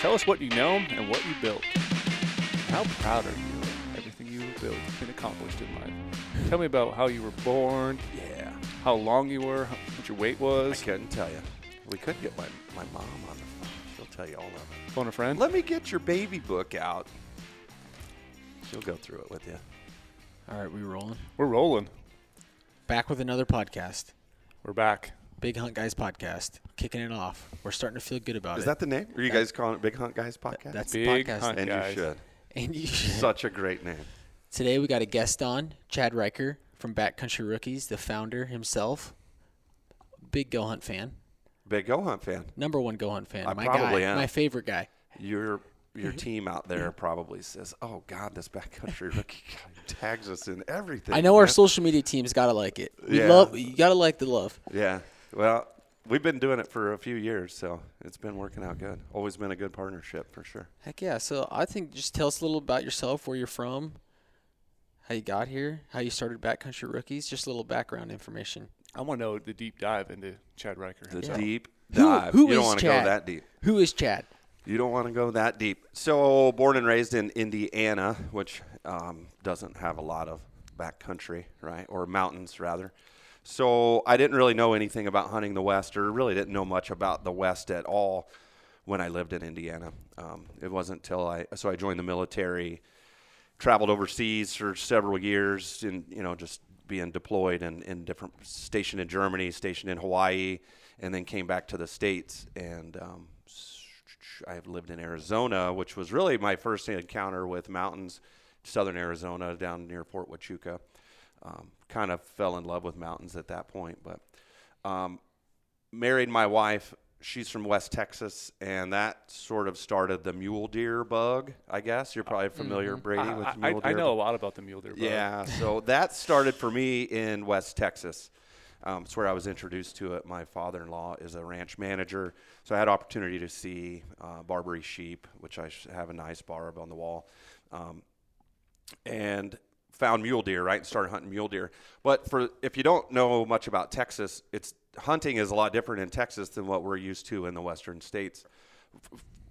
Tell us what you know and what you built. How proud are you of everything you have built and accomplished in life? Tell me about how you were born, Yeah. how long you were, how- what your weight was. I was. couldn't tell you. We could get my, my mom on the phone. She'll tell you all of it. Phone a friend. Let me get your baby book out. She'll go through it with you. All right, we rolling. We're rolling. Back with another podcast. We're back. Big Hunt Guys podcast. Kicking it off. We're starting to feel good about Is it. that the name? Are you guys calling it Big Hunt Guys podcast? That's Big the podcast. Hunt. and guys. you should. And you Such a great name. Today we got a guest on, Chad Ryker from Backcountry Rookies, the founder himself. Big Go Hunt fan. Big Go Hunt fan. Number one Go Hunt fan. I my probably guy. am. My favorite guy. Your your mm-hmm. team out there mm-hmm. probably says, "Oh God, this backcountry rookie guy tags us in everything." I know our social media team's gotta like it. We Yeah. love you gotta like the love. Yeah. Well, we've been doing it for a few years, so it's been working out good. Always been a good partnership for sure. Heck yeah. So I think just tell us a little about yourself, where you're from, how you got here, how you started Backcountry Rookies, just a little background information. I want to know the deep dive into Chad Ryker. The himself. deep Who- dive. who you don't want to go that deep. Who is Chad? You don't want to go that deep. So, born and raised in Indiana, which um, doesn't have a lot of backcountry, right? Or mountains, rather. So, I didn't really know anything about hunting the West, or really didn't know much about the West at all when I lived in Indiana. Um, it wasn't until I, so I joined the military, traveled overseas for several years, and, you know, just being deployed in, in different, stationed in Germany, stationed in Hawaii, and then came back to the States and, um, I've lived in Arizona, which was really my first encounter with mountains, southern Arizona, down near Fort Huachuca. Um, kind of fell in love with mountains at that point, but um, married my wife. She's from West Texas, and that sort of started the mule deer bug. I guess you're probably familiar, Brady, I, with I- mule deer. I know a lot about the mule deer. bug. Yeah, so that started for me in West Texas. Um, it's where I was introduced to it. My father-in-law is a ranch manager, so I had opportunity to see uh, Barbary sheep, which I have a nice barb on the wall, um, and found mule deer. Right, and started hunting mule deer. But for if you don't know much about Texas, it's hunting is a lot different in Texas than what we're used to in the western states.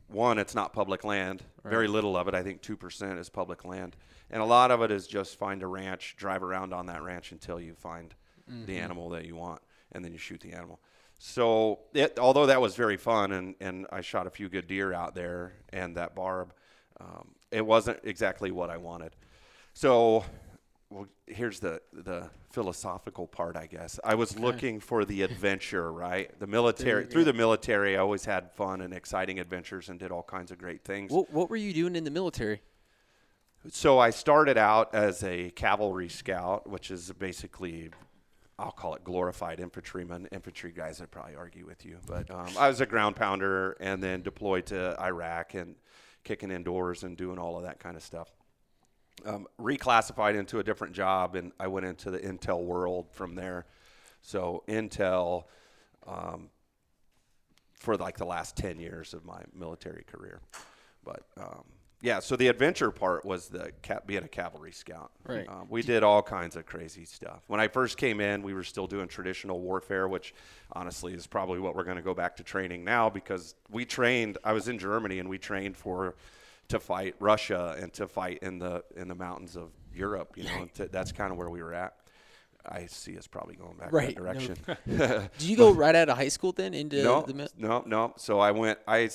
One, it's not public land. Very little of it. I think two percent is public land, and a lot of it is just find a ranch, drive around on that ranch until you find the animal that you want, and then you shoot the animal. So, it, although that was very fun, and, and I shot a few good deer out there, and that barb, um, it wasn't exactly what I wanted. So, well, here's the the philosophical part, I guess. I was looking for the adventure, right? The military through the military, I always had fun and exciting adventures and did all kinds of great things. What What were you doing in the military? So I started out as a cavalry scout, which is basically, I'll call it glorified infantryman. Infantry guys would probably argue with you, but um, I was a ground pounder and then deployed to Iraq and kicking indoors and doing all of that kind of stuff. Um, reclassified into a different job, and I went into the intel world from there. So Intel, um, for like the last 10 years of my military career. But um, yeah, so the adventure part was the ca- being a cavalry scout. Right. Um, we did all kinds of crazy stuff. When I first came in, we were still doing traditional warfare, which honestly is probably what we're going to go back to training now because we trained. I was in Germany and we trained for to fight Russia and to fight in the in the mountains of Europe. You know, to, that's kind of where we were at. I see us probably going back Right, that no. direction. Did you go right out of high school then into no, the mil- no, no. So I went. I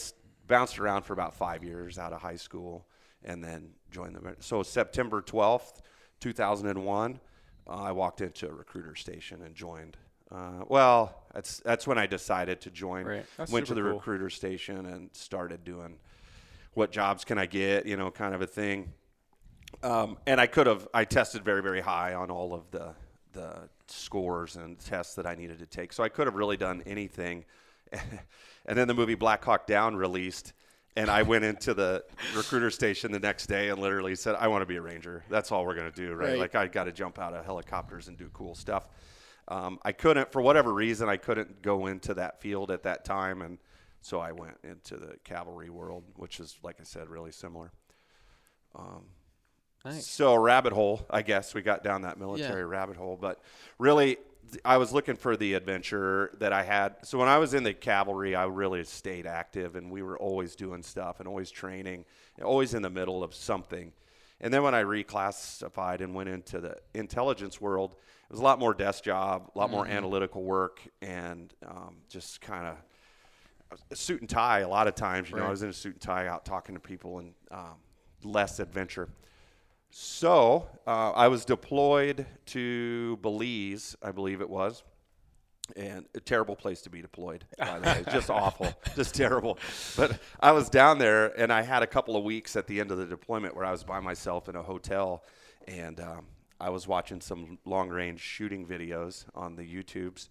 bounced around for about five years out of high school, and then joined the. So September twelfth, two thousand and one, uh, I walked into a recruiter station and joined. Uh, well, that's that's when I decided to join. Right. Went to the cool. recruiter station and started doing what jobs can I get, you know, kind of a thing. Um, and I could have, I tested very, very high on all of the, the scores and tests that I needed to take. So I could have really done anything. and then the movie Black Hawk Down released. And I went into the recruiter station the next day and literally said, I want to be a ranger. That's all we're going to do, right? Right. Like, I got to jump out of helicopters and do cool stuff. Um, I couldn't, for whatever reason, I couldn't go into that field at that time. And so I went into the cavalry world, which is, like I said, really similar. Um, Nice. so rabbit hole, I guess we got down that military Yeah. rabbit hole, but really I was looking for the adventure that I had. So when I was in the cavalry, I really stayed active, and we were always doing stuff and always training, and always in the middle of something. And then when I reclassified and went into the intelligence world, it was a lot more desk job, a lot more analytical work, and um, just kind of a suit and tie a lot of times. You know, I was in a suit and tie out talking to people and um, less adventure. So uh, I was deployed to Belize, I believe it was, and a terrible place to be deployed. By the way, just awful, just terrible. But I was down there, and I had a couple of weeks at the end of the deployment where I was by myself in a hotel, and um, I was watching some long-range shooting videos on the YouTubes,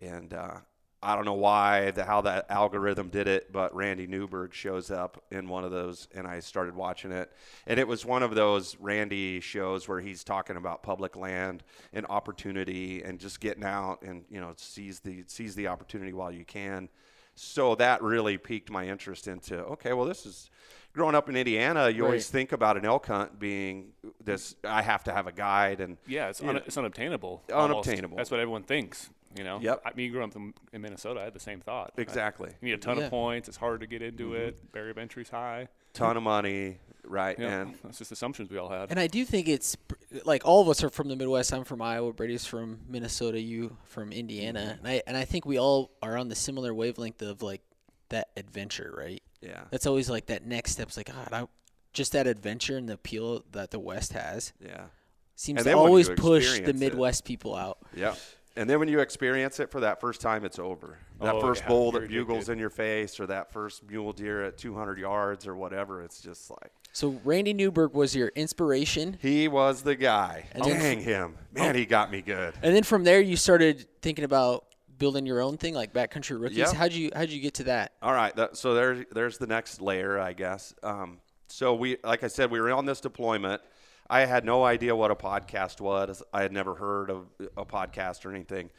and uh, I don't know why, the, how that algorithm did it, but Randy Newberg shows up in one of those, and I started watching it. And it was one of those Randy shows where he's talking about public land and opportunity and just getting out and you know seize the seize the opportunity while you can. So that really piqued my interest into okay, well this is growing up in Indiana. You always think about an elk hunt being this. I have to have a guide and Yeah, it's, un- know, it's unobtainable. almost. Unobtainable. That's what everyone thinks. You know. Yep. I, me growing up in, in Minnesota, I had the same thought. I- exactly you need a ton Yeah. of points. It's hard to get into mm-hmm. it. Barrier of entry's high. ton of money, right? Yeah, And that's just assumptions we all had. And I do think it's like all of us are from the Midwest. I'm from Iowa. Brady's from Minnesota. You from Indiana. Mm-hmm. And I and I think we all are on the similar wavelength of like that adventure, right? Yeah, That's always like that next step's like God, I, just that adventure and the appeal that the West has yeah. seems And to always push the experience it- Midwest people out. Yeah. And then when you experience it for that first time, it's over. That Oh, first yeah, bull that bugles in your face, or that first mule deer at 200 yards, or whatever, it's just like So Randy Newberg was your inspiration, he was the guy. And then- Dang him, man, oh. he got me good. and then from there you started thinking about building your own thing, like Backcountry Rookies. Yeah. How'd you how'd you get to that? All right, that, so there's there's the next layer, I guess. Um, so we, like I said, we were on this deployment. I had no idea what a podcast was. I had never heard of a podcast or anything.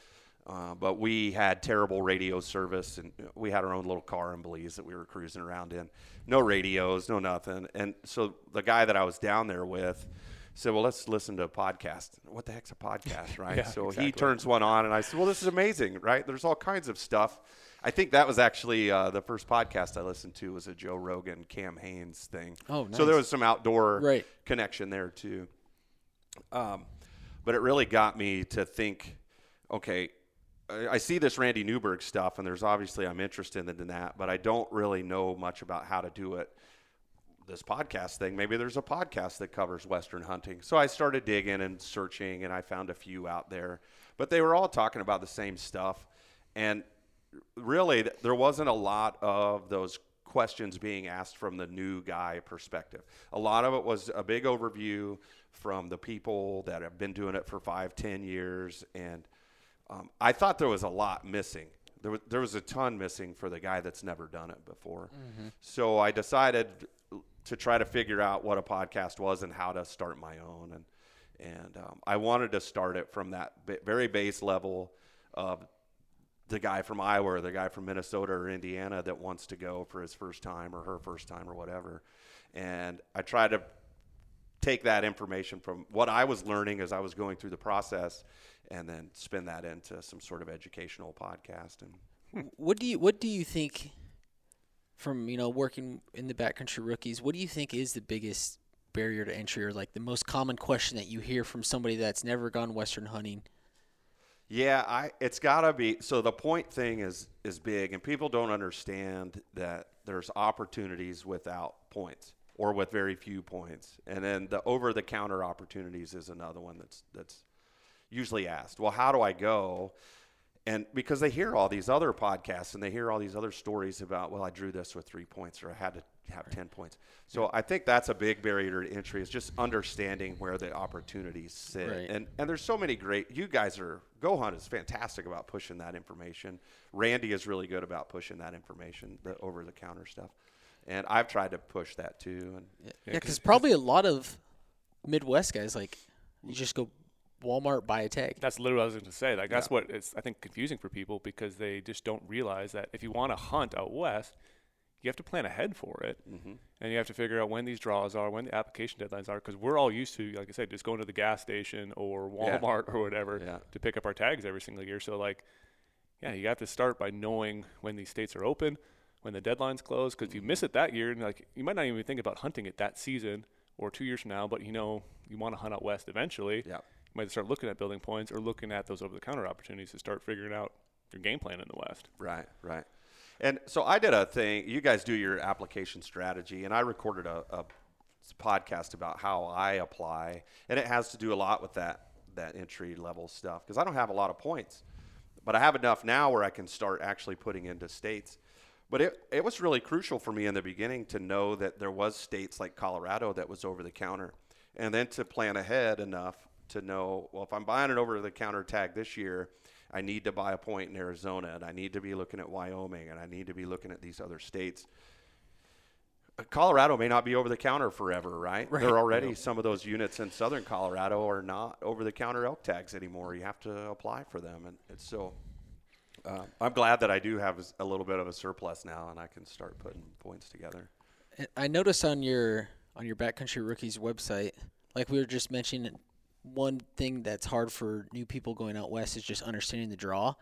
Uh, but we had terrible radio service, and we had our own little car in Belize that we were cruising around in. No radios, no nothing. And so the guy that I was down there with said, "Well, let's listen to a podcast." What the heck's a podcast, right? Yeah, so exactly. he turns one on, and I said, "Well, this is amazing, right? There's all kinds of stuff." I think that was actually uh, the first podcast I listened to was a Joe Rogan, Cam Hanes thing. Oh, So there was some outdoor Right. connection there too. Um, but it really got me to think, okay, I, I see this Randy Newberg stuff, and there's obviously I'm interested in that, but I don't really know much about how to do it. This podcast thing, maybe there's a podcast that covers Western hunting. So I started digging and searching, and I found a few out there, but they were all talking about the same stuff. And really, there wasn't a lot of those questions being asked from the new guy perspective. A lot of it was a big overview from the people that have been doing it for five, ten years, and um, I thought there was a lot missing. There was, there was a ton missing for the guy that's never done it before. So I decided to try to figure out what a podcast was and how to start my own. And and um, I wanted to start it from that very base level of the guy from Iowa or the guy from Minnesota or Indiana that wants to go for his first time or her first time or whatever. And I tried to take that information from what I was learning as I was going through the process and then spin that into some sort of educational podcast and What do you What do you think from you know working in the backcountry rookies? What do you think is the biggest barrier to entry, or like the most common question that you hear from somebody that's never gone western hunting? Yeah, I it's got to be. So the point thing is is big, and people don't understand that there's opportunities without points or with very few points, and then the over the counter opportunities is another one that's that's usually asked. Well, how do I go? And because they hear all these other podcasts and they hear all these other stories about, well, I drew this with three points or I had to have 10 points. So I think that's a big barrier to entry is just understanding where the opportunities sit. Right. And and there's so many great, you guys are, Go Hunt is fantastic about pushing that information. Randy is really good about pushing that information, the over the counter stuff. And I've tried to push that too. And Yeah, because probably a lot of Midwest guys like you just go Walmart buy a tag. That's literally what I was going to say. Like that's what it's I think confusing for people because they just don't realize that if you want to hunt out west, you have to plan ahead for it, Mm-hmm. and you have to figure out when these draws are, when the application deadlines are, because we're all used to, like I said, just going to the gas station or Yeah. Walmart or whatever Yeah. to pick up our tags every single year. So like, yeah, you have to start by knowing when these states are open, when the deadlines close, because if you miss it that year, and like you might not even think about hunting it that season or two years from now, but you know you want to hunt out west eventually. Yeah. Might start looking at building points or looking at those over-the-counter opportunities to start figuring out your game plan in the west. Right, right. And so I did a thing. You guys do your application strategy, and I recorded a, a podcast about how I apply, and it has to do a lot with that that entry level stuff because I don't have a lot of points, but I have enough now where I can start actually putting into states. But it, it was really crucial for me in the beginning to know that there was states like Colorado that was over the counter, and then to plan ahead enough to know well if I'm buying an over the counter tag this year, I need to buy a point in Arizona, and I need to be looking at Wyoming, and I need to be looking at these other states. Uh, Colorado may not be over the counter forever, right? Right. There are already some of those units in southern Colorado are not over the counter elk tags anymore. You have to apply for them, and it's so. Uh, I'm glad that I do have a little bit of a surplus now, and I can start putting points together. I noticed on your on your backcountry rookies website, like we were just mentioning, one thing that's hard for new people going out west is just understanding the draw.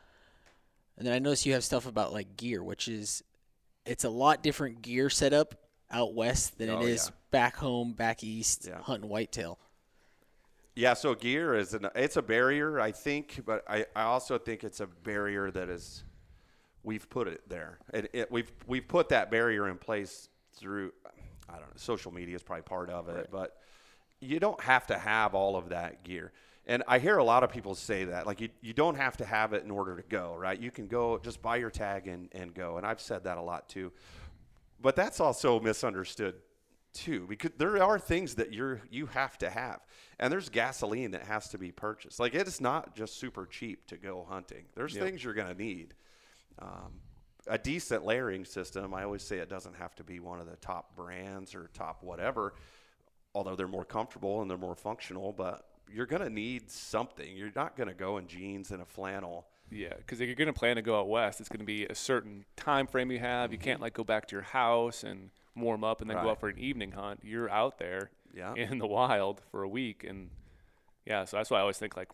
And then I noticed you have stuff about like gear, which is it's a lot different gear setup out west than Oh, it is yeah. back home, back east, Yeah. hunting whitetail. Yeah, so gear is an it's a barrier, I think, but I, I also think it's a barrier that is we've put it there. It, it, we've we've put that barrier in place through I don't know, social media is probably part of it, but you don't have to have all of that gear. And I hear a lot of people say that, like you, you don't have to have it in order to go, right? You can go just buy your tag and, and go. And I've said that a lot too. But that's also misunderstood too, because there are things that you're you have to have. And there's gasoline that has to be purchased. Like it's not just super cheap to go hunting. There's Yep. things you're gonna need. Um, a decent layering system, I always say it doesn't have to be one of the top brands or top whatever, although they're more comfortable and they're more functional, but you're going to need something. You're not going to go in jeans and a flannel. Yeah, because if you're going to plan to go out west, it's going to be a certain time frame you have. You can't like go back to your house and warm up and then go out for an evening hunt. You're out there Yeah. in the wild for a week, and yeah, so that's why I always think like,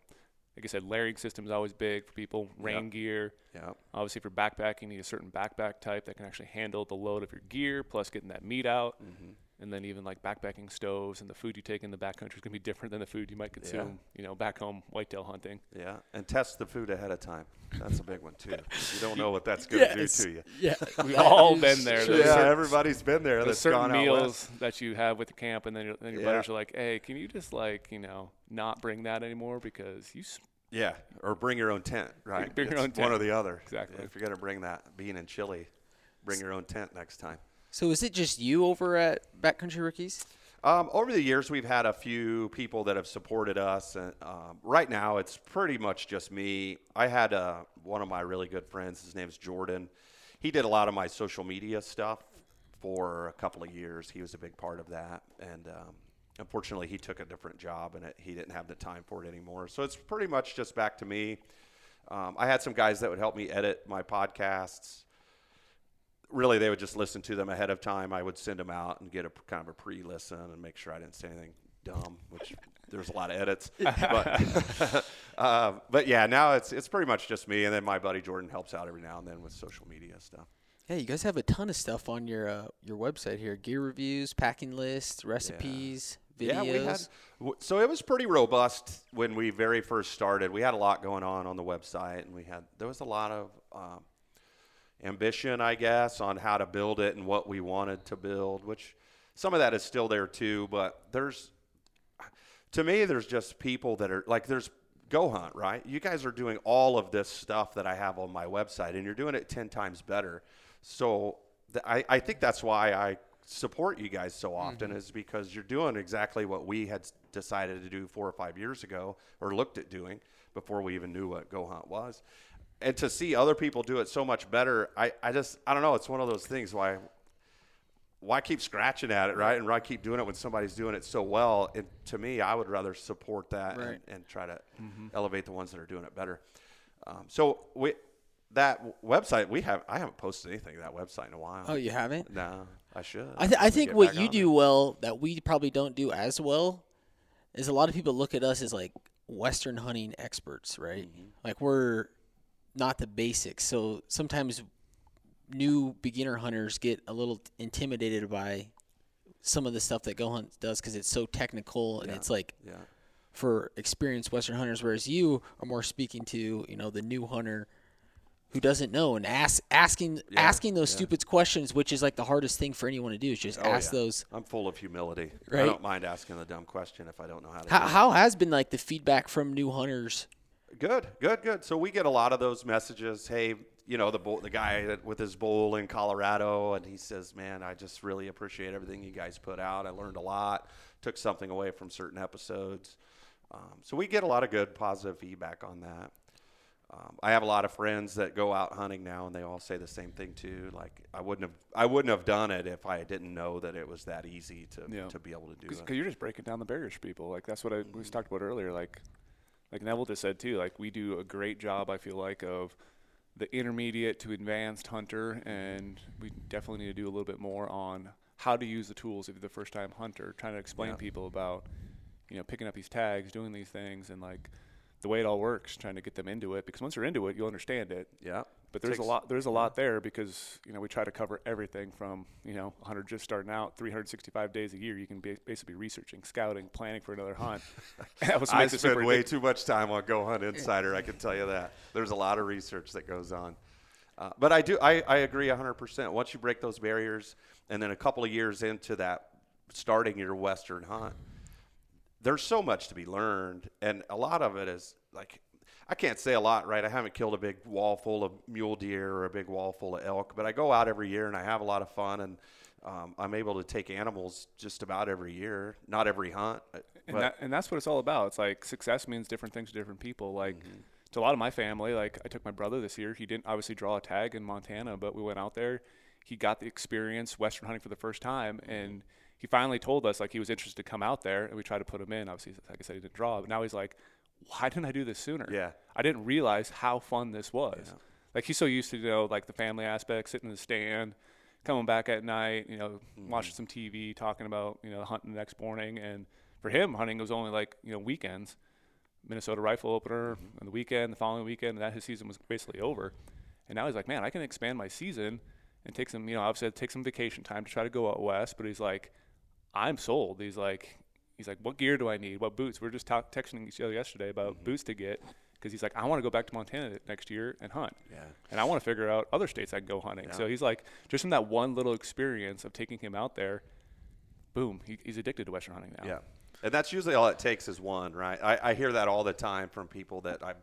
like I said, layering system is always big for people. Rain Yep. gear, Yeah. obviously for backpacking, you need a certain backpack type that can actually handle the load of your gear, plus getting that meat out. Mm-hmm. And then even like backpacking stoves and the food you take in the backcountry is going to be different than the food you might consume, you know, back home whitetail hunting. Yeah. And test the food ahead of time. That's a big one too. You don't know what that's going to do to you. Yeah, We've all been there. There's Yeah, certain- everybody's been there. There's That's certain meals that you have with the camp, and then your, then your Yeah. buddies are like, "Hey, can you just like you know not bring that anymore because you s- Yeah, or bring your own tent, right? bring your It's own One or the other. Exactly. If you're going to bring that being in Chile, bring your own tent next time. So is it just you over at Backcountry Rookies? Um, over the years, we've had a few people that have supported us, and um, right now it's pretty much just me. I had uh, one of my really good friends. His name's Jordan. He did a lot of my social media stuff for a couple of years. He was a big part of that, and um, unfortunately, he took a different job, and it, he didn't have the time for it anymore. So it's pretty much just back to me. Um, I had some guys that would help me edit my podcasts really they would just listen to them ahead of time. I would send them out and get a kind of a pre-listen and make sure I didn't say anything dumb, which there's a lot of edits. But, uh, but yeah, now it's it's pretty much just me, and then my buddy Jordan helps out every now and then with social media stuff. Yeah, you guys have a ton of stuff on your uh, your website here: gear reviews, packing lists, recipes, videos. Yeah, we had. So it was pretty robust when we very first started. We had a lot going on on the website, and we had there was a lot of um, ambition, I guess, on how to build it and what we wanted to build. Which some of that is still there too, but there's to me, there's just people that are like there's Go Hunt, right? You guys are doing all of this stuff that I have on my website, and you're doing it ten times better. So th- I, I think that's why I support you guys so often mm-hmm. is because you're doing exactly what we had decided to do four or five years ago, or looked at doing before we even knew what Go Hunt was. And to see other people do it so much better, I, I just I don't know. It's one of those things why why keep scratching at it, right? And why keep doing it when somebody's doing it so well? And to me, I would rather support that Right. and, and try to elevate the ones that are doing it better. Um, so we, that website we have, I haven't posted anything to that website in a while. Oh, you haven't? No, I should. I, th- I think what you do well that we probably don't do as well is a lot of people look at us as like Western hunting experts, right? Mm-hmm. Like we're not the basics. So sometimes new beginner hunters get a little intimidated by some of the stuff that Go Hunt does because it's so technical and Yeah. it's like. Yeah. for experienced Western hunters, whereas you are more speaking to you know the new hunter who doesn't know and ask asking Yeah, asking those yeah. stupid questions, which is like the hardest thing for anyone to do is just Oh, ask yeah. those. I'm full of humility. Right? I don't mind asking the dumb question if I don't know how to. How, do it. how has been like the feedback from new hunters? Good, good, good. So we get a lot of those messages. Hey, you know the bull, the guy that, with his bowl in Colorado, and he says, "Man, I just really appreciate everything you guys put out. I learned a lot. Took something away from certain episodes." Um, so we get a lot of good, positive feedback on that. Um, I have a lot of friends that go out hunting now, and they all say the same thing too. Like I wouldn't have, I wouldn't have done it if I didn't know that it was that easy to Yeah. to be able to do because it. you're just breaking down the barriers for people. Like that's what I Mm-hmm. we talked about earlier. Like like Neville just said too. Like we do a great job. I feel like of the intermediate to advanced hunter, and we definitely need to do a little bit more on how to use the tools if you're the first time hunter. Trying to explain Yeah. people about you know picking up these tags, doing these things, and like the way it all works. Trying to get them into it because once you're into it, you'll understand it. Yeah, But there's Takes- a lot. There's a lot there because you know we try to cover everything from you know 100 just starting out, 365 days a year. You can ba- basically be researching, scouting, planning for another hunt. I spend way too much time on Go Hunt Insider. I can tell you that. There's a lot of research that goes on. Uh, but I do, I, I agree 100%. Once you break those barriers, and then a couple of years into that, starting your Western hunt, there's so much to be learned. And a lot of it is like, I can't say a lot, right? I haven't killed a big wall full of mule deer or a big wall full of elk, but I go out every year and I have a lot of fun. And um, I'm able to take animals just about every year, not every hunt. uh, and, that, and that's what it's all about. It's like success means different things to different people. Like Mm-hmm. to a lot of my family, like I took my brother this year. He didn't obviously draw a tag in Montana, but we went out there. He got the experience Western hunting for the first time, Mm-hmm. and he finally told us like he was interested to come out there, and we tried to put him in. Obviously, like I said, he didn't draw, but now he's like, why didn't I do this sooner? Yeah. I didn't realize how fun this was. Yeah. Like he's so used to you know like the family aspect, sitting in the stand, coming back at night, you know, Mm-hmm. watching some TV, talking about you know hunting the next morning, and for him, hunting was only like you know weekends. Minnesota rifle opener Mm-hmm. on the weekend, the following weekend, that his season was basically over. And now he's like, man, I can expand my season and take some, you know, obviously I'd take some vacation time to try to go out west. But he's like, I'm sold. He's like, he's like, what gear do I need? What boots? We are just texting each other yesterday about Mm-hmm. boots to get because he's like, I want to go back to Montana next year and hunt. Yeah. And I want to figure out other states I can go hunting. So he's like, just from that one little experience of taking him out there, boom, he, he's addicted to Western hunting now. Yeah. And that's usually all it takes is one, right? I, I hear that all the time from people that I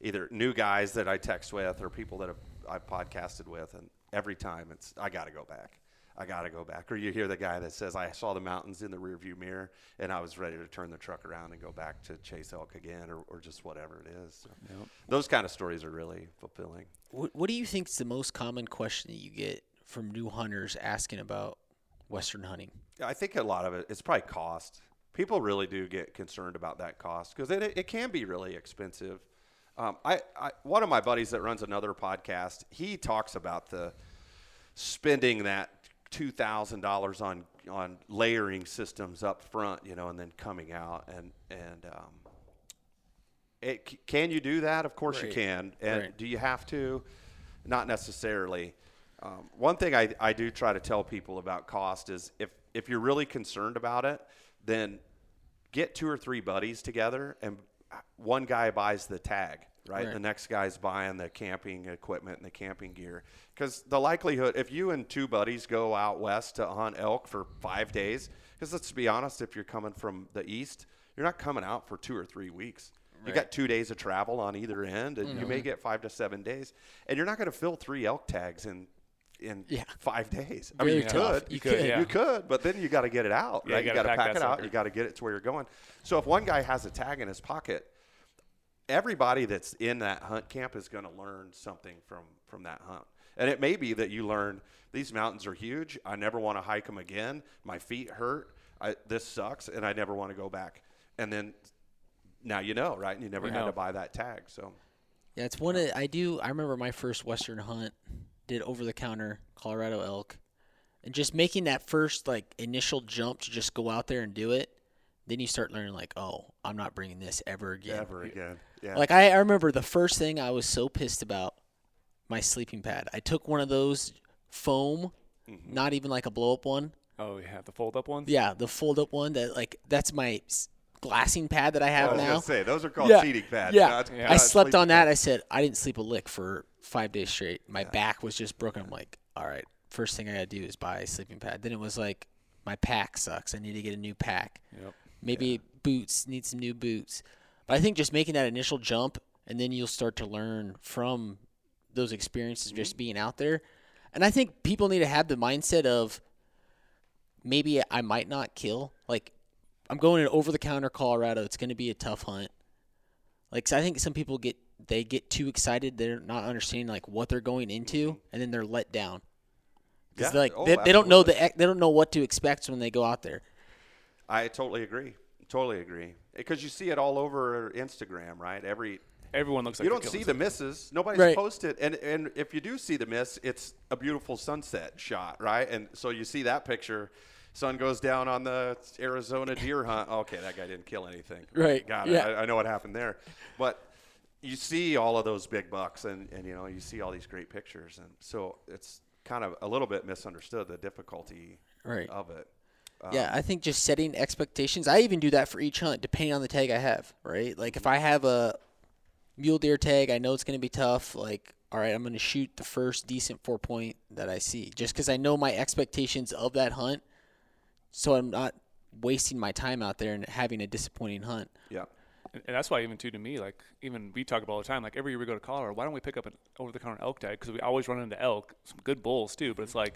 either new guys that I text with or people that have, I've podcasted with. And every time it's, I got to go back. I got to go back. Or you hear the guy that says, I saw the mountains in the rearview mirror and I was ready to turn the truck around and go back to chase elk again or, or just whatever it is. So Yep. Those kind of stories are really fulfilling. What, what do you think is the most common question that you get from new hunters asking about Western hunting? I think a lot of it it's probably cost. People really do get concerned about that cost because it, it can be really expensive. Um, I, I one of my buddies that runs another podcast, he talks about the spending that two thousand dollars on on layering systems up front, you know, and then coming out and and um, it, can you do that? Of course you can. And Right. do you have to? Not necessarily. Um, one thing I, I do try to tell people about cost is if, if you're really concerned about it, then get two or three buddies together and one guy buys the tag, right? Right. The next guy's buying the camping equipment and the camping gear. Because the likelihood, if you and two buddies go out west to hunt elk for five days, because let's be honest, if you're coming from the east, you're not coming out for two or three weeks. Right. You got two days of travel on either end, and you may mm-hmm. get five to seven days, and you're not going to fill three elk tags in in Yeah. five days. I Very mean, you tough. could, You could, yeah. you could, but then you got to get it out, Yeah, right? you You gotta pack pack it out. You got to get it to where you're going. So if one guy has a tag in his pocket, everybody that's in that hunt camp is going to learn something from from that hunt. And it may be that you learn these mountains are huge. I never want to hike them again. My feet hurt. I, this sucks, and I never want to go back. And then now you know, right? And you never You had know. to buy that tag. So Yeah, it's one of I do. I remember my first Western hunt did over the counter Colorado elk, and just making that first like initial jump to just go out there and do it. Then you start learning like, oh, I'm not bringing this ever again. Ever again. Yeah. Like I, I remember the first thing I was so pissed about my sleeping pad. I took one of those foam, Mm-hmm. not even like a blow up one. Oh, yeah, the fold up ones. Yeah, the fold up one that like that's my glassing pad that I I have was now. gonna say those are called Yeah. seating pads. Yeah, not- Yeah. I slept on that. pads. I said I didn't sleep a lick for five days straight. My back was just broken. I'm like, all right, first thing I gotta do is buy a sleeping pad. Then it was like, my pack sucks. I need to get a new pack. Yep. Maybe boots need some new boots. But I think just making that initial jump, and then you'll start to learn from those experiences Mm-hmm. just being out there. And I think people need to have the mindset of maybe I might not kill. Like I'm going in over the counter Colorado. It's going to be a tough hunt. Like 'cause I think some people get they get too excited. They're not understanding like what they're going into, and then they're let down. Because Yeah. like Oh, they, they don't know the they don't know what to expect when they go out there. I totally agree. Totally agree. Because you see it all over Instagram, right? Every Everyone looks like you don't see killing the misses. Nobody's Right. posted, and and if you do see the miss, it's a beautiful sunset shot, right? And so you see that picture. Sun goes down on the Arizona deer hunt. Okay, that guy didn't kill anything. Right, Got it. yeah. I, I know what happened there, but you see all of those big bucks, and and you know you see all these great pictures, and so it's kind of a little bit misunderstood the difficulty Right. of it. Yeah, um, I think just setting expectations. I even do that for each hunt, depending on the tag I have. Right, like if I have a mule deer tag, I know it's going to be tough. Like, all right, I'm going to shoot the first decent four point that I see, just because I know my expectations of that hunt, so I'm not wasting my time out there and having a disappointing hunt. Yeah. And, and that's why even too to me, like even we talk about all the time, like every year we go to Colorado, why don't we pick up an over-the-counter elk tag? Because we always run into elk, some good bulls too. But it's like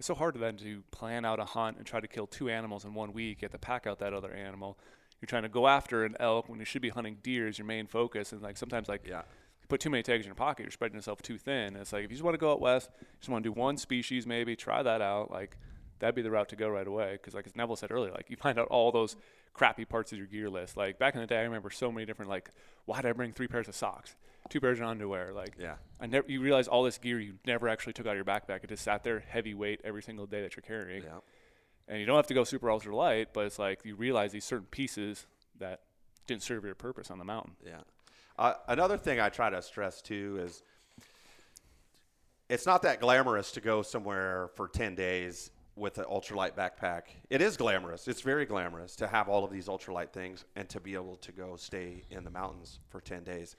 it's so hard then to plan out a hunt and try to kill two animals in one week. You have to pack out that other animal. You're trying to go after an elk when you should be hunting deer as your main focus. And like sometimes like Yeah. you put too many tags in your pocket, you're spreading yourself too thin. And it's like if you just want to go out west, you just want to do one species maybe, try that out. Like that'd be the route to go right away. Because like as Neville said earlier, like you find out all those crappy parts of your gear list. Like back in the day, I remember so many different like, why did I bring three pairs of socks, two pairs of underwear? Like Yeah. I never you realize all this gear you never actually took out of your backpack. It just sat there heavy weight every single day that you're carrying. Yeah. And you don't have to go super ultra light, but it's like you realize these certain pieces that didn't serve your purpose on the mountain. Yeah. Uh, another thing I try to stress too is it's not that glamorous to go somewhere for 10 days with an ultralight backpack. It is glamorous. It's very glamorous to have all of these ultralight things and to be able to go stay in the mountains for 10 days.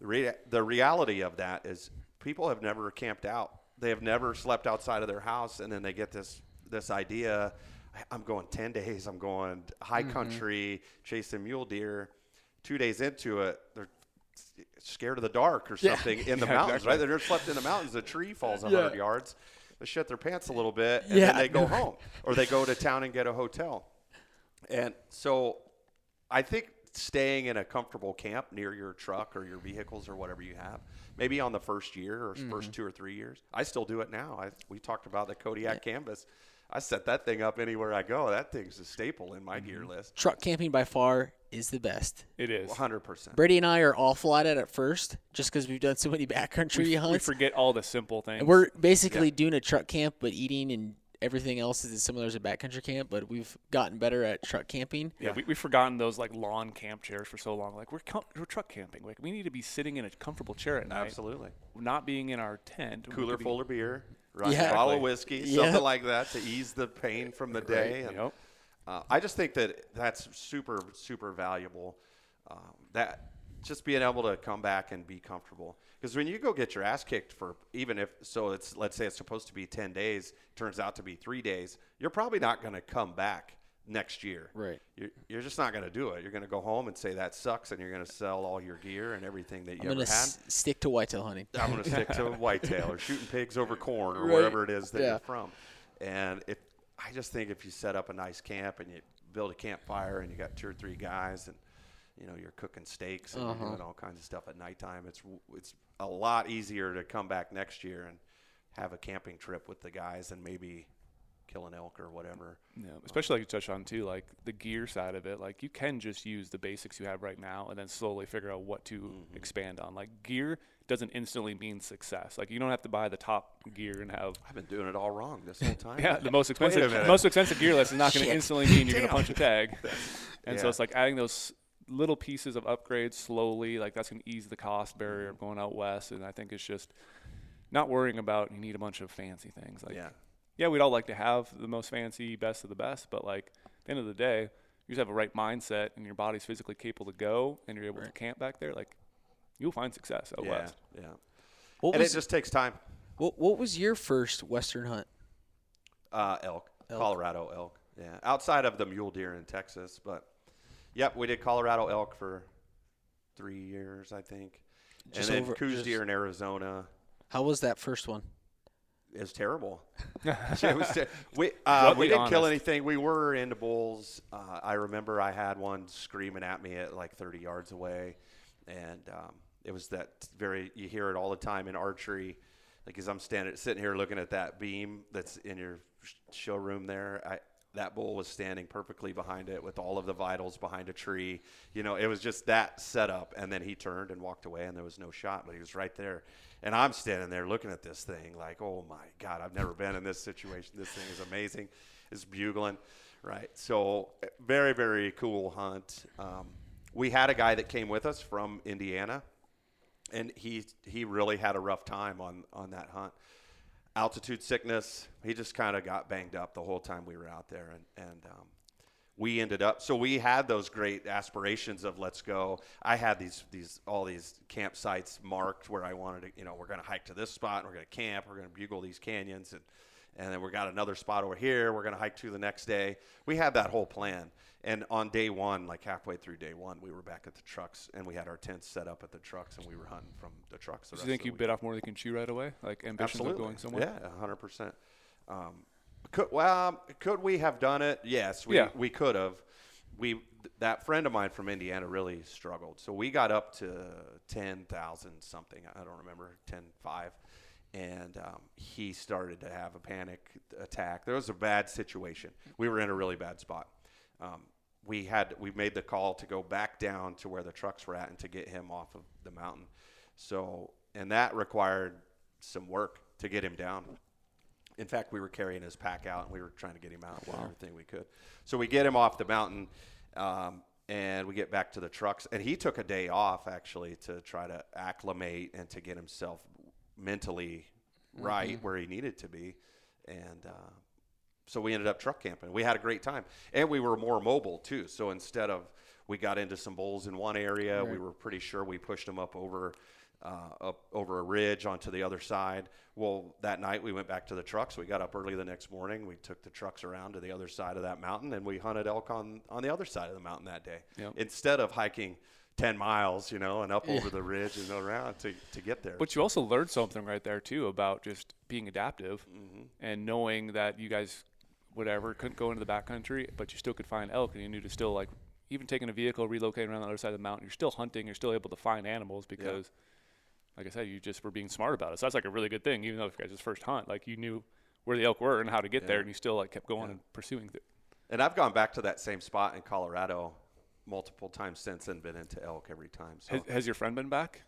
The, rea- the reality of that is people have never camped out. They have never slept outside of their house and then they get this this idea "I- I'm going 10 days, I'm going high mm-hmm. country chasing mule deer. 2 days into it, they're scared of the dark or Yeah. something in the Yeah, mountains, exactly. right? They're never slept in the mountains, a tree falls a Yeah. 100 yards. They shut their pants a little bit and Yeah. then they go home or they go to town and get a hotel. And so I think staying in a comfortable camp near your truck or your vehicles or whatever you have, maybe on the first year or Mm-hmm. first two or three years. I still do it now. I, we talked about the Kodiak canvas. I set that thing up anywhere I go. That thing's a staple in my gear Mm-hmm. list. Truck camping by far is the best. It is. 100%. Brady and I are awful at it at first, just because we've done so many backcountry We, we forget all the simple things. And we're basically doing a truck camp, but eating and everything else is as similar as a backcountry camp. But we've gotten better at truck camping. Yeah, we, we've forgotten those like lawn camp chairs for so long. Like we're com- we're truck camping. Like we need to be sitting in a comfortable chair at night, Absolutely. not being in our tent. We Cooler could be- full of beer, right? Yeah. bottle of whiskey, Yeah. something like that to ease the pain from the day. And, Yep. Uh, I just think that that's super, super valuable. Um, that just being able to come back and be comfortable. Because when you go get your ass kicked for even if so, it's let's say it's supposed to be ten days, turns out to be three days. You're probably not going to come back next year. Right. You're, you're just not going to do it. You're going to go home and say that sucks, and you're going to sell all your gear and everything that you I'm ever gonna had. s- stick to whitetail hunting. I'm going to stick to whitetail or shooting pigs over corn or Right. wherever it is that Yeah. you're from. And if I just think if you set up a nice camp and you build a campfire and you got two or three guys and you know you're cooking steaks and Uh-huh. you're doing all kinds of stuff at nighttime, it's it's a lot easier to come back next year and have a camping trip with the guys and maybe kill an elk or whatever. Yeah, especially like you touched on too, like the gear side of it. Like you can just use the basics you have right now, and then slowly figure out what to expand on. Like gear doesn't instantly mean success. Like you don't have to buy the top gear and have I've been doing it all wrong this whole time. yeah the most expensive most expensive gear list is not going to instantly mean you're going to punch a tag. And so it's like adding those little pieces of upgrades slowly. Like that's going to ease the cost barrier of Mm-hmm. going out west. And I think it's just not worrying about you need a bunch of fancy things. Like yeah. yeah, we'd all like to have the most fancy, best of the best, but like at the end of the day, you just have a right mindset and your body's physically capable to go and you're able to camp back there, like you'll find success out yeah. west. Yeah. What And it just takes time. what, what was your first western hunt? Uh, elk, Elk. Colorado elk. Yeah, outside of the mule deer in Texas, but yep, we did Colorado elk for three years, I think, Just and then over- Coues just- deer in Arizona. How was that first one? It was terrible. it was ter- we uh, we didn't kill anything. We were into bulls. Uh, I remember I had one screaming at me at like 30 yards away, and um, it was that very. You hear it all the time in archery. Like as I'm standing, sitting here looking at that beam that's in your showroom there, I that bull was standing perfectly behind it with all of the vitals behind a tree. You know, it was just that setup. And then he turned and walked away, and there was no shot, but he was right there. And I'm standing there looking at this thing like, oh my God, I've never been in this situation. This thing is amazing. It's bugling, right? So, eh, very, very cool hunt. Um, we had a guy that came with us from Indiana, and he he really had a rough time on on that hunt. Altitude sickness. He just kind of got banged up the whole time we were out there, and and um, we ended up. So we had those great aspirations of let's go. I had these these all these campsites marked where I wanted to. You know, we're going to hike to this spot. And we're going to camp. We're going to bugle these canyons, and and then we got another spot over here. We're going to hike to the next day. We had that whole plan. And on day one, like halfway through day one, we were back at the trucks, and we had our tents set up at the trucks, and we were hunting from the trucks. The Do rest you think you bit off more than you can chew right away? Like ambitions Absolutely. of going somewhere? Yeah, hundred percent. Um, could well, could we have done it? Yes, we Yeah. we could have. We th- that friend of mine from Indiana really struggled. So we got up to ten thousand something. I don't remember ten five, and um, he started to have a panic attack. There was a bad situation. We were in a really bad spot. Um, we had we made the call to go back down to where the trucks were at and to get him off of the mountain. So and that required some work to get him down. In fact, we were carrying his pack out and we were trying to get him out with everything we could. So we get him off the mountain, um, and we get back to the trucks. And he took a day off actually to try to acclimate and to get himself mentally right where he needed to be. And uh, so we ended up truck camping. We had a great time, and we were more mobile too. So instead of we got into some bulls in one area, we were pretty sure we pushed them up over uh, up over a ridge onto the other side. Well, that night we went back to the trucks. We got up early the next morning. We took the trucks around to the other side of that mountain, and we hunted elk on on the other side of the mountain that day. Yep. Instead of hiking. 10 miles, you know, and up over the ridge and around to, to get there. But you also learned something right there too about just being adaptive Mm-hmm. and knowing that you guys, whatever, couldn't go into the backcountry, but you still could find elk, and you knew to still like, even taking a vehicle, relocating around the other side of the mountain, you're still hunting, you're still able to find animals because, like I said, you just were being smart about it. So that's like a really good thing, even though if you guys' first hunt, like you knew where the elk were and how to get there, and you still like kept going and pursuing it. And I've gone back to that same spot in Colorado multiple times since and been into elk every time. So Has, has your friend been back?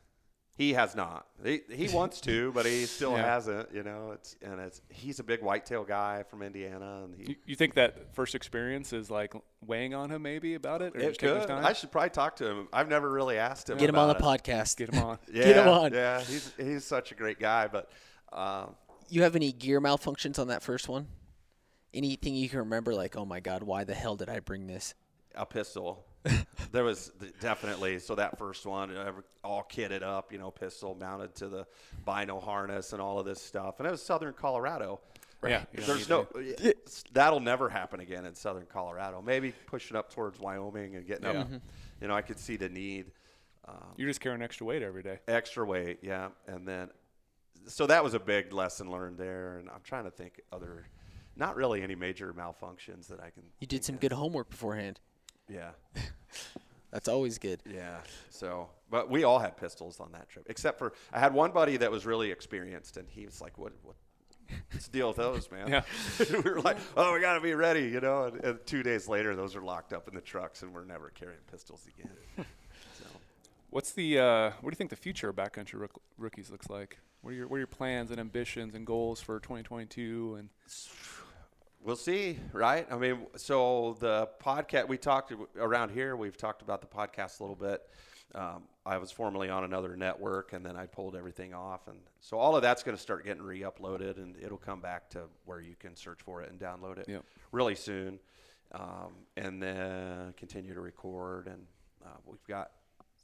He has not. He, he wants to, but he still Yeah. hasn't. You know, it's and it's he's a big whitetail guy from Indiana, and he. You, you think that first experience is like weighing on him maybe about it, or it just taking his could. time? I should probably talk to him. I've never really asked him. Get him on the it. podcast. Get him on. Yeah, Get him on. Yeah, he's he's such a great guy, but um, You have any gear malfunctions on that first one? Anything you can remember? Like, oh my god, why the hell did I bring this? a pistol. There was definitely so that first one uh, all kitted up, you know, pistol mounted to the bino harness and all of this stuff, and it was Southern Colorado. Yeah, There's no to- that'll never happen again in Southern Colorado. Maybe pushing up towards Wyoming and getting Yeah. up. You know, I could see the need. Um, You're just carrying extra weight every day. extra weight, yeah, and then so that was a big lesson learned there. And I'm trying to think other, not really any major malfunctions that I can. You did some of. good homework beforehand. Yeah. That's always good. Yeah. So, but we all had pistols on that trip, except for I had one buddy that was really experienced, and he was like, "What? What? let's deal with those, man. Yeah. we were like, oh, we got to be ready, you know. And, and two days later, those are locked up in the trucks, and we're never carrying pistols again. so. What's the uh, what do you think the future of backcountry rook- rookies looks like? What are your what are your plans and ambitions and goals for 2022 and We'll see, right? I mean, so the podcast we talked around here. We've talked about the podcast a little bit. Um, I was formerly on another network, and then I pulled everything off, and so all of that's going to start getting re-uploaded, and it'll come back to where you can search for it and download it Yep. really soon, um, and then continue to record. And uh, we've got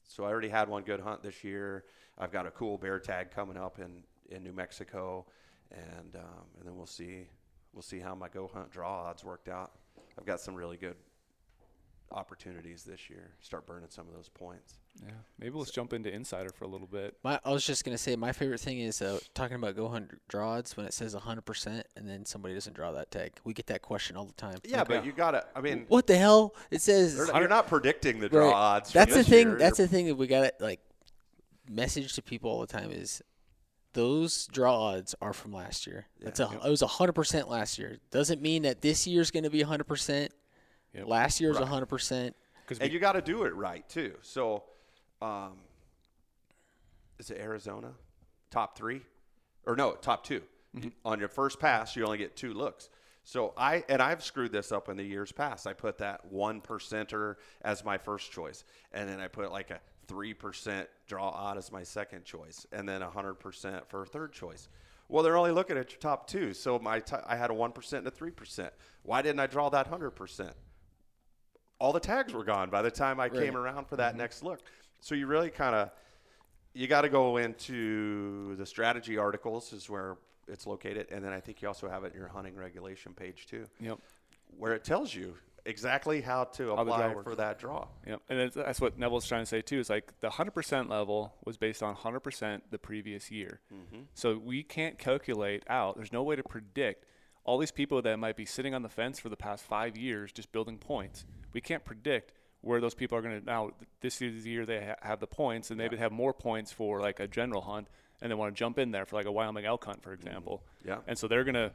so I already had one good hunt this year. I've got a cool bear tag coming up in in New Mexico, and um, and then we'll see we'll see how my go hunt draw odds worked out. I've got some really good opportunities this year. Start burning some of those points. yeah maybe let's jump into insider for a little bit. My, I was just gonna say my favorite thing is uh, talking about go hunt draw odds when it says 100 percent and then somebody doesn't draw that tag. We get that question all the time. Yeah, Like, but you gotta. I mean, what the hell? It says you're, you're not predicting the draw Right. odds. That's the thing. year. That's the thing that we got to like message to people all the time is those draw odds are from last year. That's a Yeah. it was hundred percent last year. Doesn't mean that this year's going to be hundred percent. Yep. Last year's Right. hundred percent. Because and you got to do it right too. So, um, is it Arizona top three, or no top 2 Mm-hmm. On your first pass, you only get two looks. So I and I've screwed this up in the years past. I put that one percenter as my first choice, and then I put like a three percent draw odd as my second choice, and then a hundred percent for a third choice. Well, they're only looking at your top two, so my t- I had a one percent and a three percent. Why didn't I draw that hundred percent? all the tags were gone by the time I came around for that mm-hmm. next look. So you really kind of you got to go into the strategy articles is where it's located, and then I think you also have it in your hunting regulation page too, yep. where it tells you exactly how to How the draw apply for that draw. Yep, and that's what Neville's trying to say too. Is like the hundred percent level was based on hundred percent the previous year. Mm-hmm. So we can't calculate out. There's no way to predict all these people that might be sitting on the fence for the past five years just building points. We can't predict where those people are going to now. This is the year they ha- have the points, and they would have more points for like a general hunt, and they want to jump in there for like a Wyoming elk hunt, for mm-hmm. example. Yeah. And so they're going to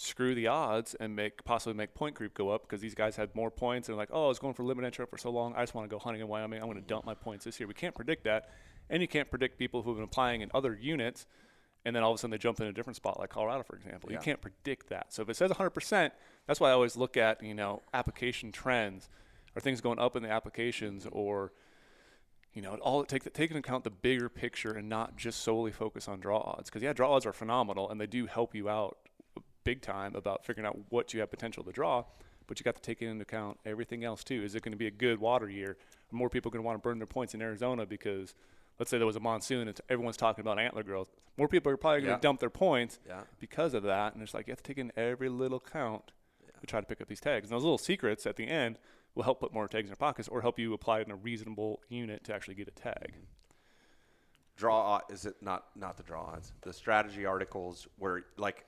screw the odds and make possibly make point creep go up because these guys had more points and like, oh, I was going for limited entry for so long. I just want to go hunting in Wyoming. I'm going to dump my points this year. We can't predict that, and you can't predict people who've been applying in other units, and then all of a sudden they jump in a different spot, like Colorado, for example. Yeah. You can't predict that. So if it says 100%, that's why I always look at you know application trends. Are things going up in the applications or you know, all take take into account the bigger picture and not just solely focus on draw odds. Because yeah, draw odds are phenomenal and they do help you out big time about figuring out what you have potential to draw. But you got to take into account everything else too. Is it going to be a good water year? Are more people going to want to burn their points in Arizona because let's say there was a monsoon and everyone's talking about antler growth. More people are probably going to Yeah. dump their points Yeah. because of that. And it's like you have to take in every little count to try to pick up these tags. And those little secrets at the end will help put more tags in your pockets or help you apply it in a reasonable unit to actually get a tag. Draw is it not not the draw odds? The strategy articles where like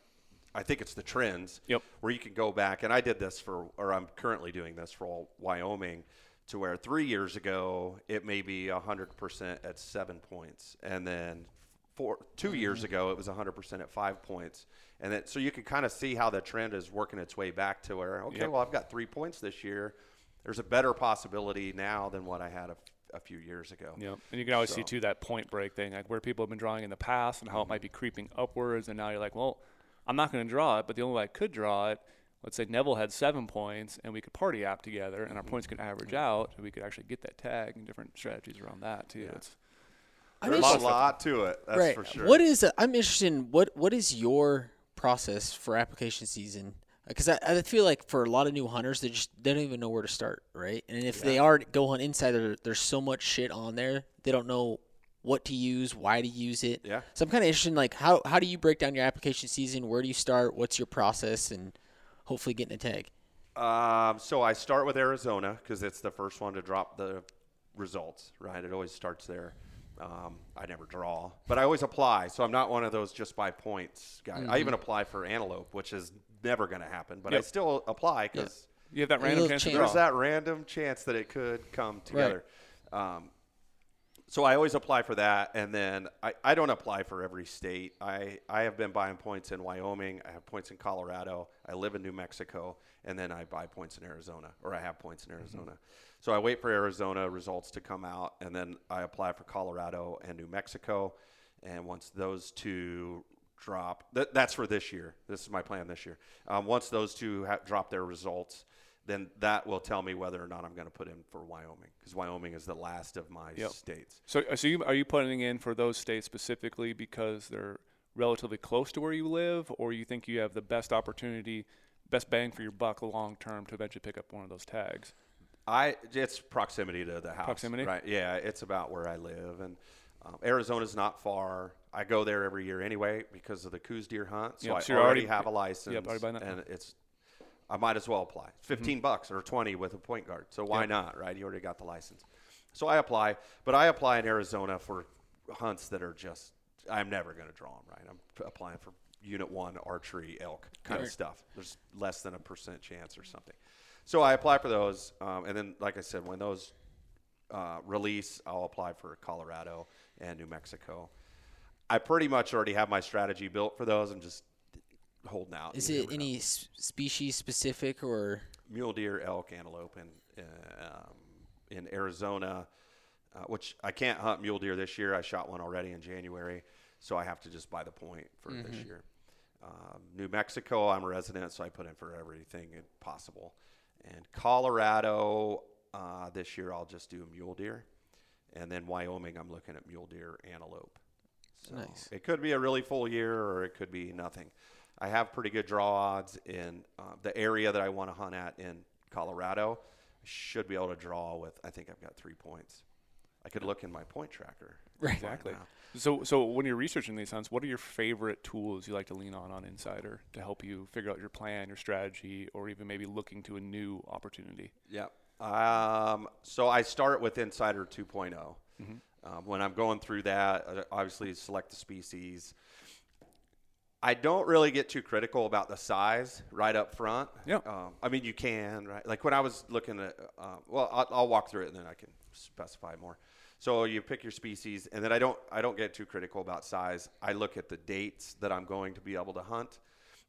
I think it's the trends. Yep. Where you can go back and I did this for or I'm currently doing this for all Wyoming to where 3 years ago it may be 100% at 7 points and then four 2 mm-hmm. years ago it was 100% at 5 points. And then so you can kind of see how the trend is working its way back to where okay, Yep. well I've got 3 points this year. There's a better possibility now than what I had a, a few years ago. Yep. And you can always see too that point break thing, like where people have been drawing in the past and how it might mm-hmm. be creeping upwards. And now you're like, well, I'm not going to draw it, but the only way I could draw it, let's say Neville had seven points and we could party app together and our points could average out and we could actually get that tag and different strategies around that too. Yeah. It's I'm There's a lot to it. That's right. for sure. What is? Uh, I'm interested in what what is your process for application season? Because I, I feel like for a lot of new hunters, they just they don't even know where to start, right? And if they are go hunt insider, there's so much shit on there they don't know what to use, why to use it. Yeah. So I'm kind of interested in like how how do you break down your application season? Where do you start? What's your process? And hopefully getting a tag. Um, so I start with Arizona because it's the first one to drop the results, right? It always starts there. Um, I never draw, but I always apply. So I'm not one of those just by points guys. I even apply for antelope, which is never going to happen, but I still apply because you have that random chance chance. there's that random chance that it could come together. Um, so I always apply for that, and then I, I don't apply for every state. I, I have been buying points in Wyoming. I have points in Colorado. I live in New Mexico, and then I buy points in Arizona, or I have points in Arizona. So I wait for Arizona results to come out, and then I apply for Colorado and New Mexico. And once those two drop, that, that's for this year. This is my plan this year. Um, once those two ha- drop their results, then that will tell me whether or not I'm going to put in for Wyoming because Wyoming is the last of my Yep. states. So, so you, are you putting in for those states specifically because they're relatively close to where you live, or you think you have the best opportunity, best bang for your buck long term to eventually pick up one of those tags? I it's proximity to the house. Proximity? right? Yeah, it's about where I live, and um, Arizona's not far. I go there every year anyway because of the Coues deer hunt. So Yep, I so already, already- have a license. yep, already and it's I might as well apply. 15 bucks or 20 with a point guard. So why Yep. not, right? You already got the license. So I apply, but I apply in Arizona for hunts that are just I'm never going to draw them, right? I'm applying for unit 1 archery elk kind of stuff. There's less than a percent chance or something. So I apply for those, um, and then, like I said, when those uh, release, I'll apply for Colorado and New Mexico. I pretty much already have my strategy built for those. I'm just holding out. Is it any s- species specific or mule deer, elk, antelope, in um, in Arizona? Uh, which I can't hunt mule deer this year. I shot one already in January, so I have to just buy the point for this year. Um, New Mexico, I'm a resident, so I put in for everything possible. And Colorado, uh, this year I'll just do mule deer, and then Wyoming, I'm looking at mule deer, antelope. So Nice. It could be a really full year, or it could be nothing. I have pretty good draw odds in uh, the area that I want to hunt at in Colorado. Should be able to draw with. I think I've got three points. I could look in my point tracker. Right. Exactly. now. So, so when you're researching these hunts, what are your favorite tools you like to lean on on Insider to help you figure out your plan, your strategy, or even maybe looking to a new opportunity? Yeah. Um, so I start with Insider 2.0. Um, when I'm going through that, uh, obviously select the species. I don't really get too critical about the size right up front. Yeah. Um, I mean, you can, right? Like when I was looking at, uh, well, I'll, I'll walk through it and then I can specify more. So you pick your species, and then I don't, I don't get too critical about size. I look at the dates that I'm going to be able to hunt,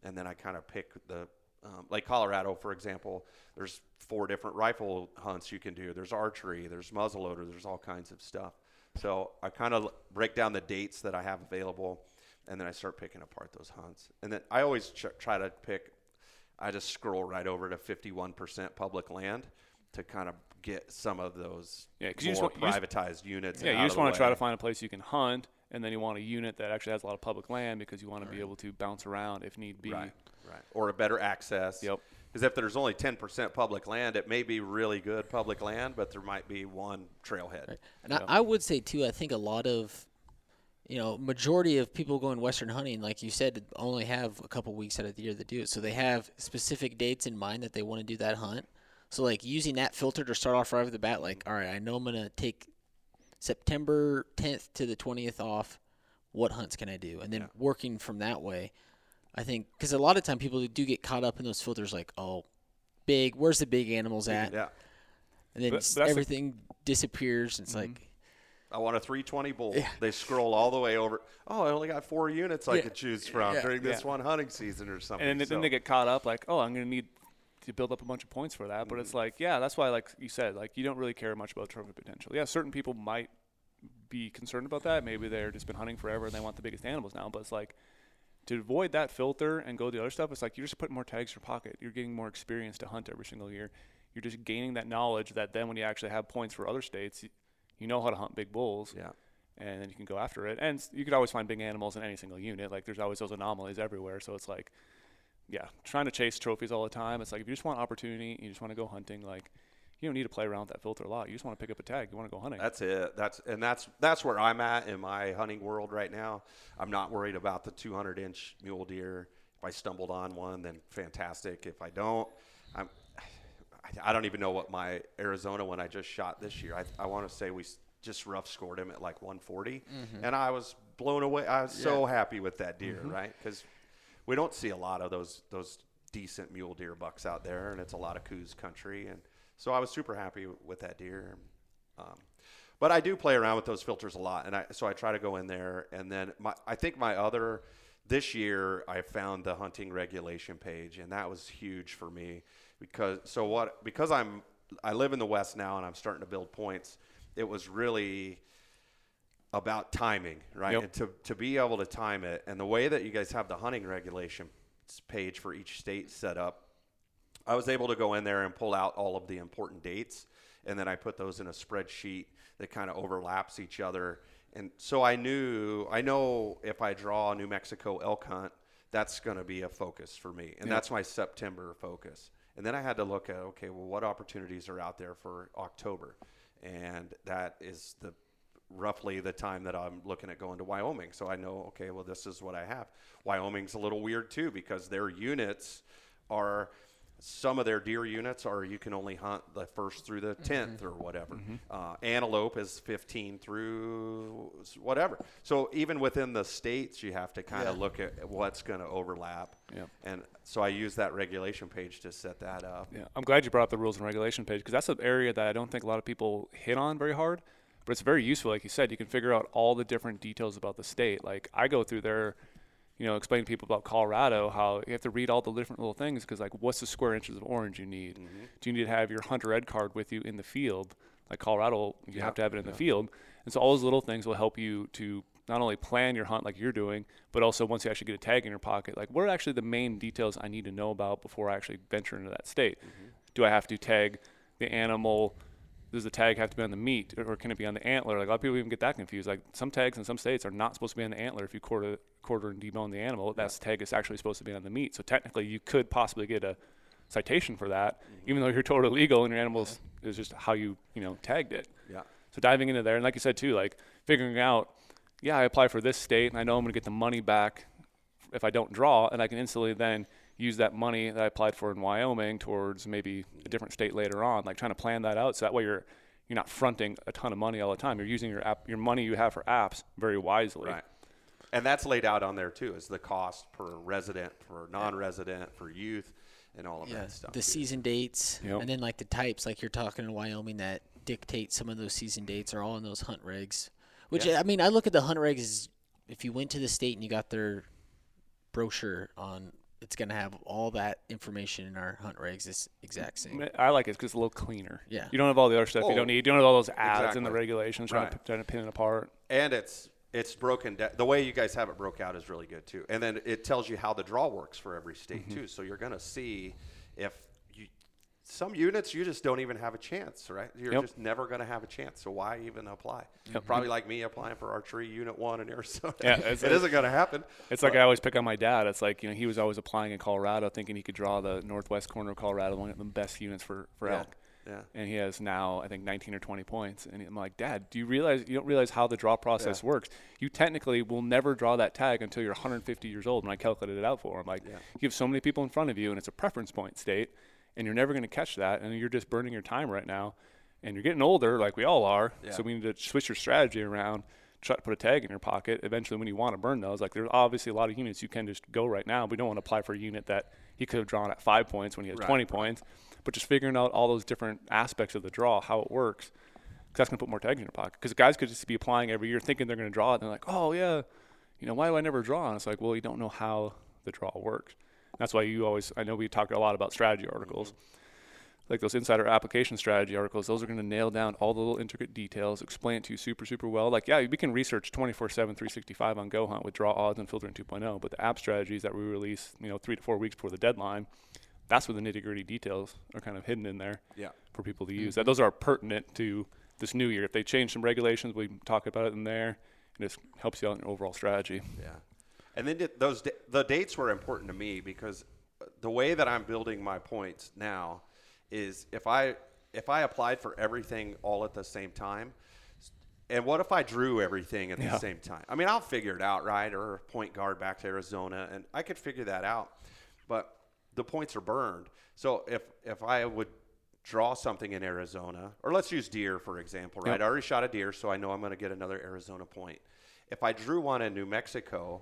and then I kind of pick the, um, like Colorado, for example. There's four different rifle hunts you can do. There's archery, there's muzzleloader, there's all kinds of stuff. So I kind of break down the dates that I have available, and then I start picking apart those hunts. And then I always ch- try to pick. I just scroll right over to 51% public land to kind of get some of those Yeah, 'cause more you just want- you just- privatized units. Yeah, you just want to try to find a place you can hunt, and then you want a unit that actually has a lot of public land because you want to be able to bounce around if need be. Right, right. Or a better access. Yep. Because if there's only 10% public land, it may be really good public land, but there might be one trailhead. And I, I would say too, I think a lot of, you know, majority of people going western hunting, like you said, only have a couple weeks out of the year to do it. So they have specific dates in mind that they want to do that hunt. So like using that filter to start off right off the bat, like, all right, I know I'm gonna take September 10th to the 20th off. What hunts can I do? And then Yeah. working from that way, I think because a lot of time people do get caught up in those filters, like, oh, big, where's the big animals at? Yeah. And then But- but everything disappears. It's mm-hmm. like. I want a 320 bull. Yeah. They scroll all the way over. Oh, I only got four units I Yeah. could choose from Yeah. during this Yeah. one hunting season or something. And then, then they get caught up like, oh, I'm going to need to build up a bunch of points for that. But Mm-hmm. it's like, yeah, that's why, like you said, like you don't really care much about trophy potential. Yeah, certain people might be concerned about that. Maybe they're just been hunting forever and they want the biggest animals now. But it's like to avoid that filter and go the other stuff. It's like you're just putting more tags in your pocket. You're getting more experience to hunt every single year. You're just gaining that knowledge that then when you actually have points for other states, you, know how to hunt big bulls yeah. and then you can go after it. And you could always find big animals in any single unit. Like there's always those anomalies everywhere. So it's like, yeah, trying to chase trophies all the time. It's like if you just want opportunity, you just want to go hunting. Like you don't need to play around with that filter a lot. You just want to pick up a tag. You want to go hunting. That's it. That's and that's that's where I'm at in my hunting world right now. I'm not worried about the 200 inch mule deer. If I stumbled on one, then fantastic. If I don't, I'm. I- I don't even know what my Arizona one I just shot this year. I, I want to say we just rough scored him at like 140, and I was blown away. I was so happy with that deer, right? Because we don't see a lot of those those decent mule deer bucks out there, and it's a lot of Coues country, and so I was super happy with that deer. Um, but I do play around with those filters a lot, and I so I try to go in there, and then my I think my other this year I found the hunting regulation page, and that was huge for me because so what because I'm I live in the West now, and I'm starting to build points. It was really about timing, right? Yep. And to, to be able to time it, and the way that you guys have the hunting regulation page for each state set up, I was able to go in there and pull out all of the important dates, and then I put those in a spreadsheet that kind of overlaps each other. And so I knew, I know if I draw a New Mexico elk hunt, that's going to be a focus for me, and Yep. that's my September focus. And then I had to look at, okay, well, what opportunities are out there for October? And that is the roughly the time that I'm looking at going to Wyoming. So I know, okay, well, this is what I have. Wyoming's a little weird too because their units are some of their deer units are you can only hunt the first through the 10th or whatever. Uh, antelope is 15 through whatever. So even within the states, you have to kind of Yeah. look at what's going to overlap. Yep. And so I use that regulation page to set that up. Yeah, I'm glad you brought up the rules and regulation page because that's an area that I don't think a lot of people hit on very hard, but it's very useful. Like you said, you can figure out all the different details about the state. Like I go through there, you know, explain to people about Colorado how you have to read all the different little things because like what's the square inches of orange you need? Mm-hmm. Do you need to have your hunter ed card with you in the field? Like Colorado, you Yeah, have to have it in the field, and so all those little things will help you to not only plan your hunt like you're doing, but also once you actually get a tag in your pocket, like what are actually the main details I need to know about before I actually venture into that state? Mm-hmm. Do I have to tag the animal? Does the tag have to be on the meat, or can it be on the antler? Like a lot of people even get that confused. Like some tags in some states are not supposed to be on the antler. If you quarter quarter and debone the animal, that tag is actually supposed to be on the meat. So technically, you could possibly get a citation for that, mm-hmm. even though you're totally legal and your animals is just how you you know tagged it. Yeah. So diving into there, and like you said too, like figuring out, yeah, I apply for this state, and I know I'm going to get the money back if I don't draw, and I can instantly then use that money that I applied for in Wyoming towards maybe a different state later on. Like trying to plan that out, so that way you're you're not fronting a ton of money all the time. You're using your app, your money you have for apps very wisely. Right. And that's laid out on there too, is the cost per resident, for non-resident, for youth, and all of Yeah, that stuff. the too. season dates, Yep. and then like the types, like you're talking in Wyoming that dictate some of those season dates are all in those hunt regs. Which Yeah. I mean, I look at the hunt regs as if you went to the state and you got their brochure on, it's gonna have all that information in our hunt regs. It's exact same. I like it because it's a little cleaner. Yeah. You don't have all the other stuff you Oh, don't need. You don't have all those ads and the regulations trying, to, trying to pin it apart. and it's it's broken down. The way you guys have it broke out is really good too. And then it tells you how the draw works for every state Mm-hmm. too. So you're gonna see if you some units you just don't even have a chance, right? You're Yep. just never gonna have a chance. So why even apply? Yep. Probably like me applying for archery unit one in Arizona. Yeah, it's- it isn't gonna happen. It's like I always pick on my dad. It's like you know he was always applying in Colorado, thinking he could draw the northwest corner of Colorado, one of the best units for for Yeah. elk. Yeah. And he has now I think 19 or 20 points. And I'm like, Dad, do you realize you don't realize how the draw process works? You technically will never draw that tag until you're 150 years old. When I calculated it out for him, like Yeah. you have so many people in front of you, and it's a preference point state, and you're never going to catch that, and you're just burning your time right now. And you're getting older, like we all are. Yeah. So we need to switch your strategy around try to put a tag in your pocket eventually when you want to burn those. Like there's obviously a lot of units you can just go right now. We don't want to apply for a unit that he could have drawn at five points when he had Right, 20 right. points. But just figuring out all those different aspects of the draw, how it works, because that's going to put more tags in your pocket. Because guys could just be applying every year thinking they're going to draw it. And they're like, oh, yeah, you know, why do I never draw? And it's like, well, you don't know how the draw works. That's why you always, I know we talk a lot about strategy articles mm-hmm. like those insider application strategy articles, those are going to nail down all the little intricate details, explain it to you super, super well. Like, yeah, we can research 24 7, 365 on Go Hunt with draw odds and filtering 2.0, but the app strategies that we release, you know, three to four weeks before the deadline, that's where the nitty gritty details are kind of hidden in there Yeah. for people to mm-hmm. use. That Those are pertinent to this new year. If they change some regulations, we talk about it in there, and it helps you out in your overall strategy. Yeah, and then those the dates were important to me because the way that I'm building my points now is if I if I applied for everything all at the same time, and what if I drew everything at the Yeah. same time? I mean, I'll figure it out, right? Or point guard back to Arizona, and I could figure that out. But the points are burned. So if if I would draw something in Arizona, or let's use deer for example, right? Yep. I already shot a deer, so I know I'm going to get another Arizona point. If I drew one in New Mexico,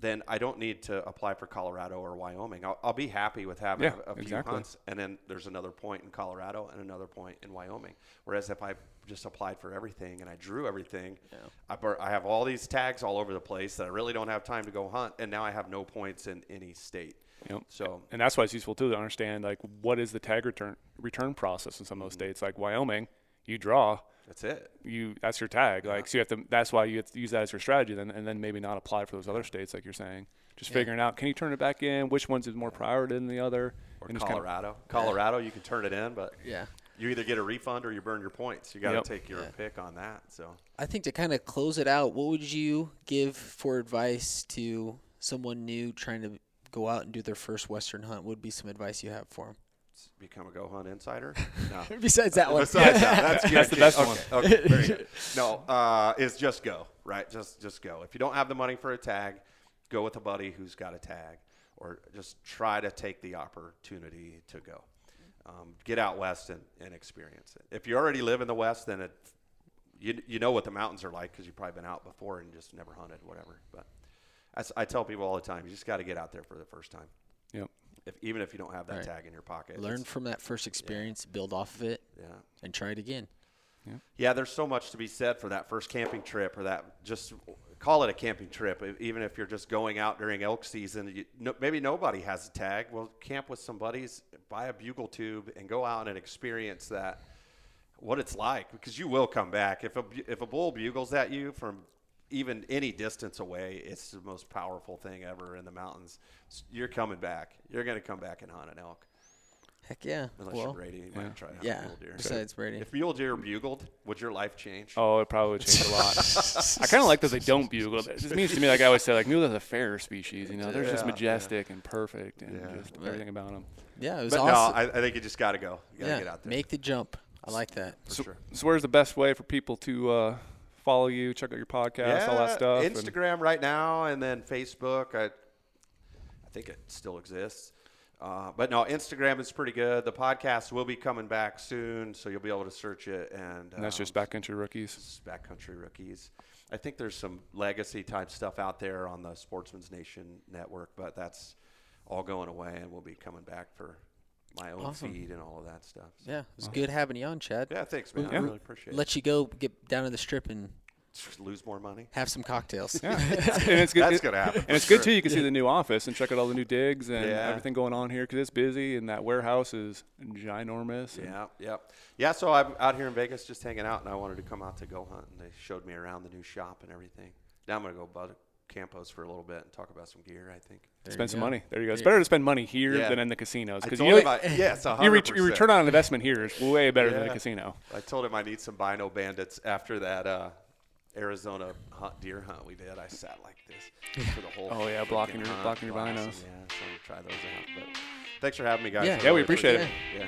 then I don't need to apply for Colorado or Wyoming. I'll, I'll be happy with having Yeah, a, a few exactly. hunts, and then there's another point in Colorado and another point in Wyoming. Whereas if I just applied for everything and I drew everything, I, I have all these tags all over the place that I really don't have time to go hunt, and now I have no points in any state. Yep. So and that's why it's useful too to understand like what is the tag return return process in some of those mm-hmm. states like Wyoming you draw that's it. you that's your tag like so you have to that's why you have to use that as your strategy then and then maybe not apply for those other states like you're saying just figuring out can you turn it back in which one's is more priority than the other Or and just kinda- Colorado. Colorado, you can turn it in, but Yeah. you either get a refund or you burn your points. You got to Yep. take your Yeah. pick on that. So I think to kind of close it out, what would you give for advice to someone new trying to go out and do their first Western hunt? Would be some advice you have for become a go hunt insider. No. Besides that one, Besides that, that's good. That's the best okay, one. Okay, very good. No, uh, is just go, right? Just just go. If you don't have the money for a tag, go with a buddy who's got a tag, or just try to take the opportunity to go. Um, get out west and, and experience it. If you already live in the west, then it, you you know what the mountains are like because you've probably been out before and just never hunted, whatever. But I tell people all the time, you just got to get out there for the first time. Yep. If, even if you don't have that Right. tag in your pocket, learn from that first experience, build off of it, yeah. and try it again. Yeah, there's so much to be said for that first camping trip, or that just call it a camping trip. Even if you're just going out during elk season, you, no, maybe nobody has a tag. Well, camp with some buddies, buy a bugle tube, and go out and experience that. What it's like, because you will come back. If a if a bull bugles at you from even any distance away, it's the most powerful thing ever in the mountains. S- You're coming back. You're going to come back and hunt an elk, Heck yeah. unless well, you're Brady. You yeah. might try to hunt yeah. mule deer. Besides Brady, If mule deer bugled, would your life change? Oh, it probably would change a lot. I kind of like that they don't bugle. It just means to me, like I always say, like mules are a fair species. You know, they're just Yeah, yeah. majestic and perfect, and Yeah. just everything about them. yeah, it was But awesome. no, I, I think you just got to go. You got to yeah, get out there. make the jump. I like that. for So, sure. so where's the best way for people to uh, follow you, check out your podcast, all that stuff? and- Instagram right now, and then Facebook. I, I think it still exists. Uh, but no, Instagram is pretty good. The podcast will be coming back soon, so you'll be able to search it. And, and that's um, just backcountry rookies. Backcountry Rookies. I think there's some legacy type stuff out there on the Sportsman's Nation network, but that's all going away, and we'll be coming back for my own Awesome. feed and all of that stuff. So- Yeah, it was good having you on, Chad. Yeah, thanks, man. I really appreciate it. Let you go get down to the strip and lose more money. have some cocktails. Yeah, and it's good. That's it- gonna happen. And it's for good sure. too. You can see the new office and check out all the new digs and Yeah. everything going on here because it's busy and that warehouse is ginormous. and- Yeah, yeah, yeah. So I'm out here in Vegas just hanging out, and I wanted to come out to go hunt, and they showed me around the new shop and everything. Now I'm gonna go bud Campos for a little bit and talk about some gear. I think. There spend some go. money. There you go. It's better to spend money here Yeah. than in the casinos because you, I, yes, your, ret- your return on investment here is way better than the casino. I told him I need some Bino Bandits after that uh, Arizona hunt, deer hunt we did. I sat like this for the whole. Oh, yeah, blocking your- blocking your binos. Yeah, so try those out. But thanks for having me, guys. Yeah. Yeah, we really appreciate it. Yeah.